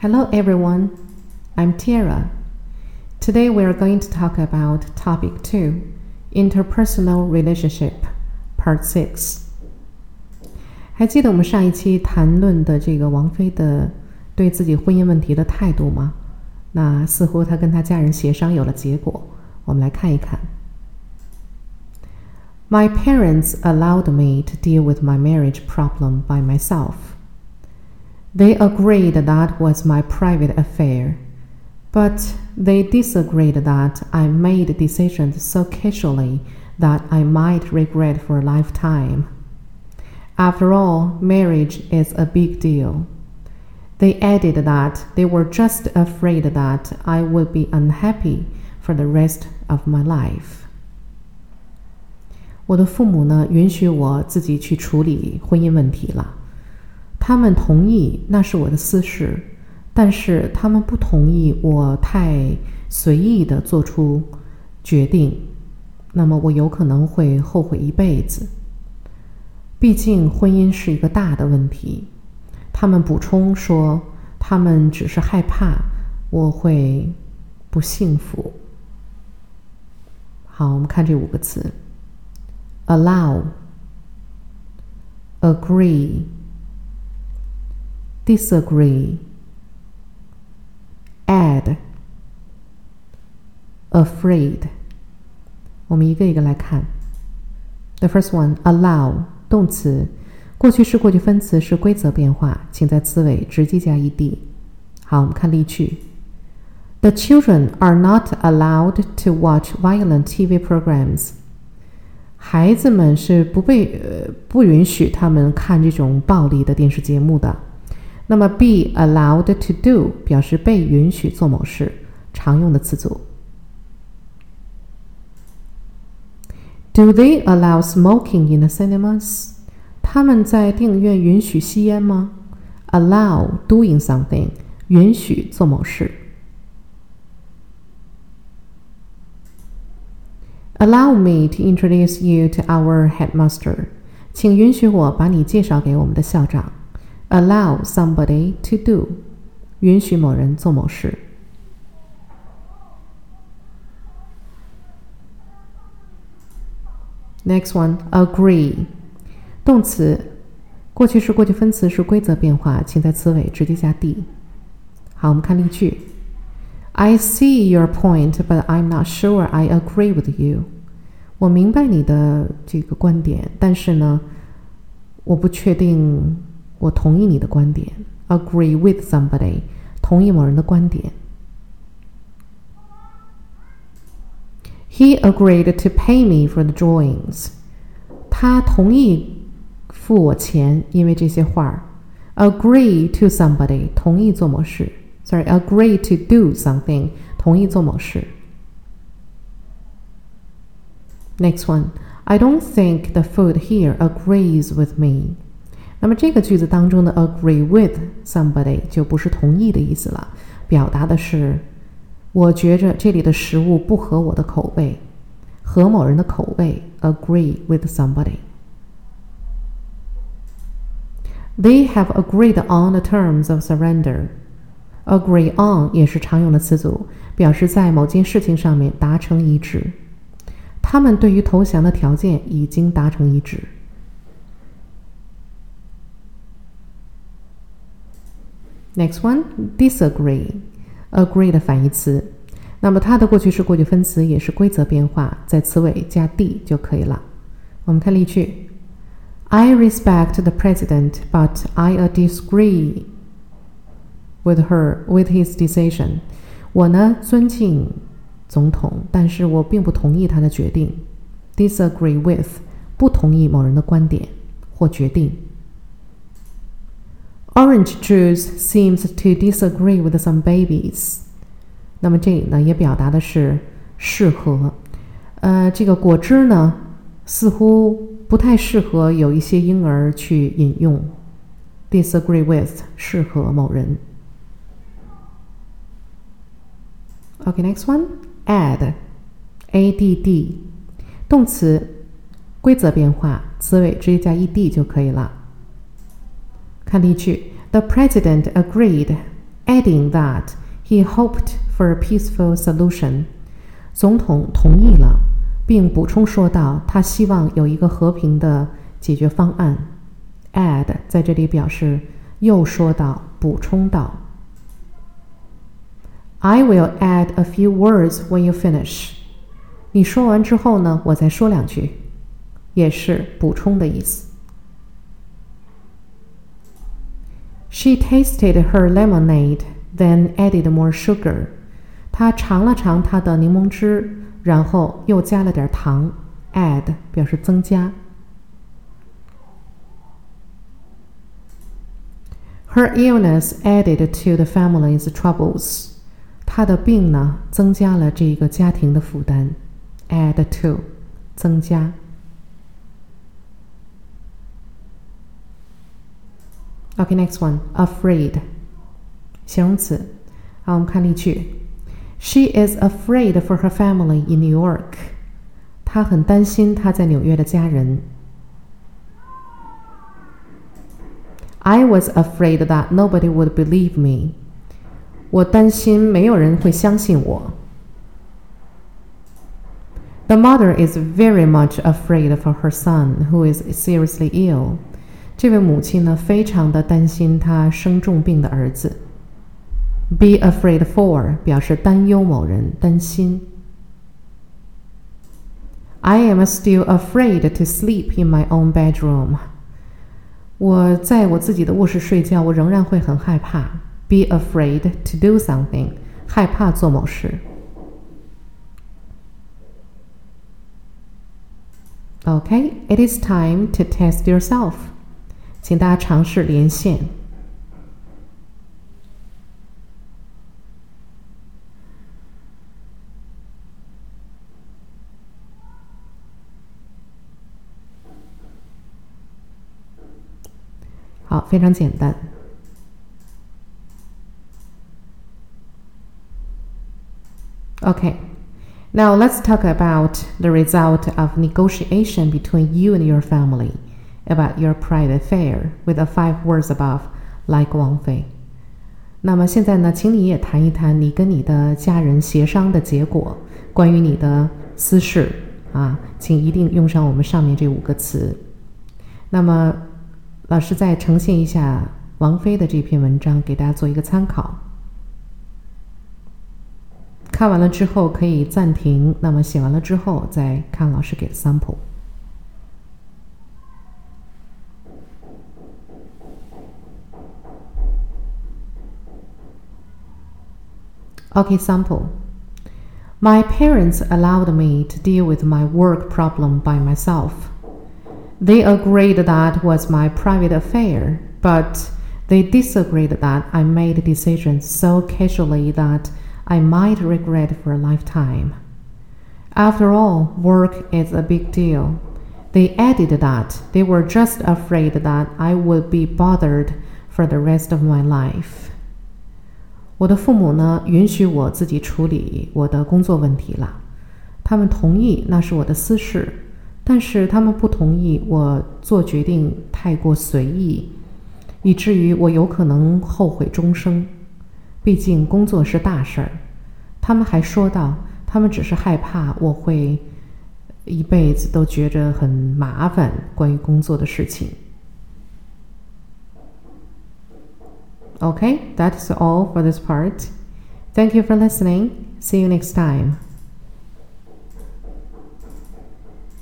Hello everyone, I'm Tiara. Today we are going to talk about topic 2, interpersonal relationship, part 6. 还记得我们上一期谈论的这个王菲的对自己婚姻问题的态度吗？那似乎她跟她家人协商有了结果。我们来看一看。My parents allowed me to deal with my marriage problem by myself. They agreed that was my private affair, but they disagreed that I made decisions so casually that I might regret for a lifetime. After all, marriage is a big deal. They added that they were just afraid that I would be unhappy for the rest of my life. 我的父母呢，允许我自己去处理婚姻问题了。 他们同意那是我的私事，但是他们不同意我太随意的做出决定，那么我有可能会后悔一辈子。毕竟婚姻是一个大的问题。他们补充说，他们只是害怕我会不幸福。好，我们看这五个词：allow，agree。disagree, add, afraid。我们一个一个来看。The first one, allow 动词，过去式、过去分词是规则变化，请在词尾直接加 ed。好，我们看例句。The children are not allowed to watch violent TV programs. 孩子们是不被呃不允许他们看这种暴力的电视节目的。 那么，be allowed to do 表示被允许做某事，常用的词组。Do they allow smoking in the cinemas？他们在电影院允许吸烟吗？Allow doing something，允许做某事。Allow me to introduce you to our headmaster。请允许我把你介绍给我们的校长。 Allow somebody to do，允许某人做某事。Next one, agree，动词，过去式、过去分词是规则变化，请在词尾直接加 d。好，我们看例句。I see your point, but I'm not sure I agree with you。我明白你的这个观点，但是呢，我不确定我同意你的观点，agree with somebody，同意某人的观点。He agreed to pay me for the drawings。他同意付我钱，因为这些画。Agree to somebody，同意做某事。Sorry，agree to do something，同意做某事。Next one，I don't think the food here agrees with me。 那么这个句子当中的 agree with somebody 就不是同意的意思了，表达的是我觉着这里的食物不合我的口味，合某人的口味。agree with somebody。They have agreed on the terms of surrender。agree on 也是常用的词组，表示在某件事情上面达成一致。他们对于投降的条件已经达成一致。Next one, disagree. Agree 的反义词，那么它的过去式、过去分词也是规则变化，在词尾加 d 就可以了。我们看例句：I respect the president, but I disagree with her with his decision. 我呢尊敬总统，但是我并不同意他的决定。Disagree with 不同意某人的观点或决定。Orange juice seems to disagree with some babies。那么这里呢也表达的是适合，呃，这个果汁呢似乎不太适合有一些婴儿去饮用。Disagree with 适合某人。OK，next one，add，a d d，动词，规则变化，词尾直接加 e d 就可以了。看例句：The president agreed adding that he hoped for a peaceful solution. 总统同意了，并补充说道，他希望有一个和平的解决方案。add 在这里表示又说道、补充道。I will add a few words when you finish。你说完之后呢，我再说两句，也是补充的意思。She tasted her lemonade, then added more sugar. 她尝了尝她的柠檬汁，然后又加了点糖。Add 表示增加。Her illness added to the family's troubles. 她的病呢，增加了这个家庭的负担。Add to，增加。 Okay, next one. Afraid，形容词。好，我们看例句。She is afraid for her family in New York. 她很担心她在纽约的家人。I was afraid that nobody would believe me. 我担心没有人会相信我。The mother is very much afraid for her son, who is seriously ill. 这位母亲呢，非常的担心他生重病的儿子。Be afraid for 表示担忧某人，担心。I am still afraid to sleep in my own bedroom. 我在我自己的卧室睡觉，我仍然会很害怕。be afraid to do something，害怕做某事。Okay, it is time to test yourself. 请大家尝试连线。好，非常简单。Okay, now let's talk about the result of negotiation between you and your family About your private affair with the five words above, like Wang Fei. 那么现在呢，请你也谈一谈你跟你的家人协商的结果，关于你的私事啊，请一定用上我们上面这五个词。那么，老师再呈现一下王菲的这篇文章，给大家做一个参考。看完了之后可以暂停，那么写完了之后再看老师给的 sample。Okay, sample. My parents allowed me to deal with my work problem by myself. They agreed that was my private affair, but they disagreed that I made decisions so casually that I might regret for a lifetime. After all, work is a big deal. They added that they were just afraid that I would be bothered for the rest of my life. 我的父母呢，允许我自己处理我的工作问题了。他们同意那是我的私事，但是他们不同意我做决定太过随意，以至于我有可能后悔终生。毕竟工作是大事儿，他们还说道，他们只是害怕我会一辈子都觉着很麻烦关于工作的事情。Okay, that's all for this part. Thank you for listening. See you next time.